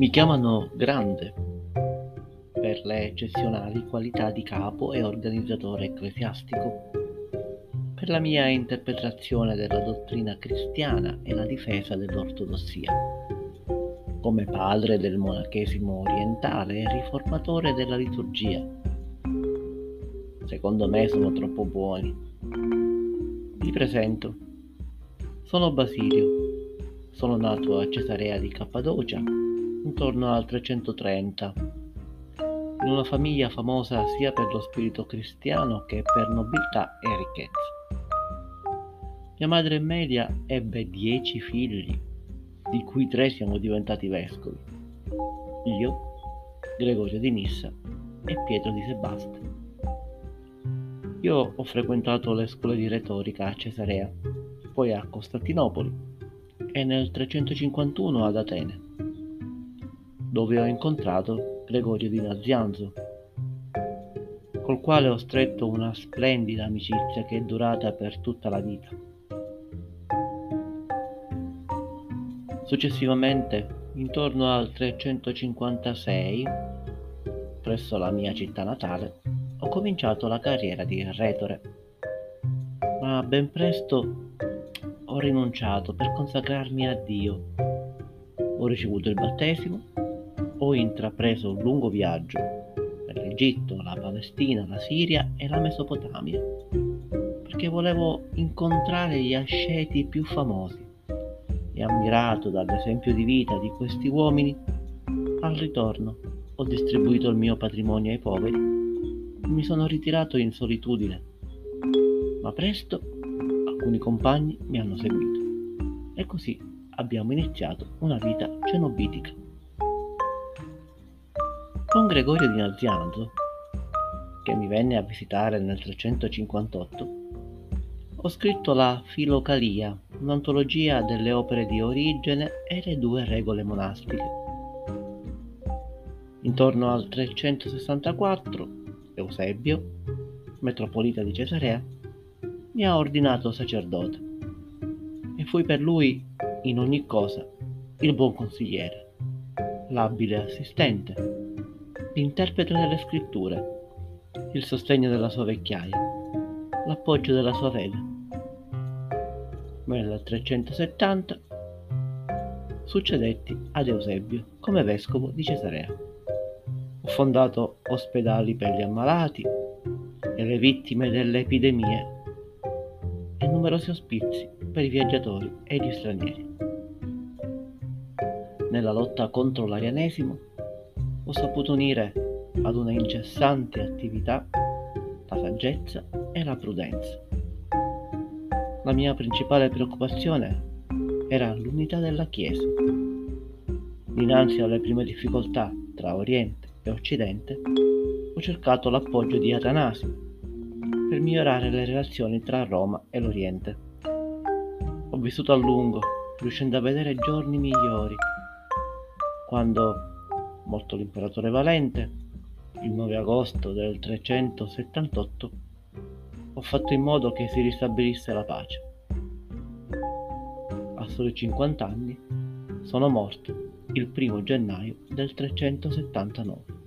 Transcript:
Mi chiamano Grande per le eccezionali qualità di capo e organizzatore ecclesiastico, per la mia interpretazione della dottrina cristiana e la difesa dell'ortodossia, come padre del monachesimo orientale e riformatore della liturgia. Secondo me sono troppo buoni. Vi presento. Sono Basilio. Sono nato a Cesarea di Cappadocia intorno al 330, in una famiglia famosa sia per lo spirito cristiano che per nobiltà e ricchezza. Mia madre Media ebbe dieci figli, di cui tre siamo diventati vescovi. Io, Gregorio di Nissa e Pietro di Sebasta. Io ho frequentato le scuole di retorica a Cesarea, poi a Costantinopoli e nel 351 ad Atene dove ho incontrato Gregorio di Nazianzo, col quale ho stretto una splendida amicizia che è durata per tutta la vita. Successivamente, intorno al 356, presso la mia città natale, ho cominciato la carriera di retore, ma ben presto ho rinunciato per consacrarmi a Dio. Ho ricevuto il battesimo ho intrapreso un lungo viaggio per l'Egitto, la Palestina, la Siria e la Mesopotamia, perché volevo incontrare gli asceti più famosi e ammirato dall'esempio di vita di questi uomini, al ritorno ho distribuito il mio patrimonio ai poveri e mi sono ritirato in solitudine. Ma presto alcuni compagni mi hanno seguito e così abbiamo iniziato una vita cenobitica. Con Gregorio di Nazianzo, che mi venne a visitare nel 358, ho scritto la Filocalia, un'antologia delle opere di Origene e le due regole monastiche. Intorno al 364, Eusebio, metropolita di Cesarea, mi ha ordinato sacerdote e fui per lui in ogni cosa il buon consigliere, l'abile assistente l'interprete delle scritture, il sostegno della sua vecchiaia, l'appoggio della sua fede. Nel 370 succedetti ad Eusebio come vescovo di Cesarea. Ho fondato ospedali per gli ammalati e le vittime delle epidemie e numerosi ospizi per i viaggiatori e gli stranieri. Nella lotta contro l'arianesimo ho saputo unire ad una incessante attività la saggezza e la prudenza. La mia principale preoccupazione era l'unità della Chiesa. Dinanzi alle prime difficoltà tra Oriente e Occidente, ho cercato l'appoggio di Atanasio per migliorare le relazioni tra Roma e l'Oriente. Ho vissuto a lungo, riuscendo a vedere giorni migliori, quando morto l'imperatore Valente, il 9 agosto del 378, ho fatto in modo che si ristabilisse la pace. A soli 50 anni sono morto il 1 gennaio del 379.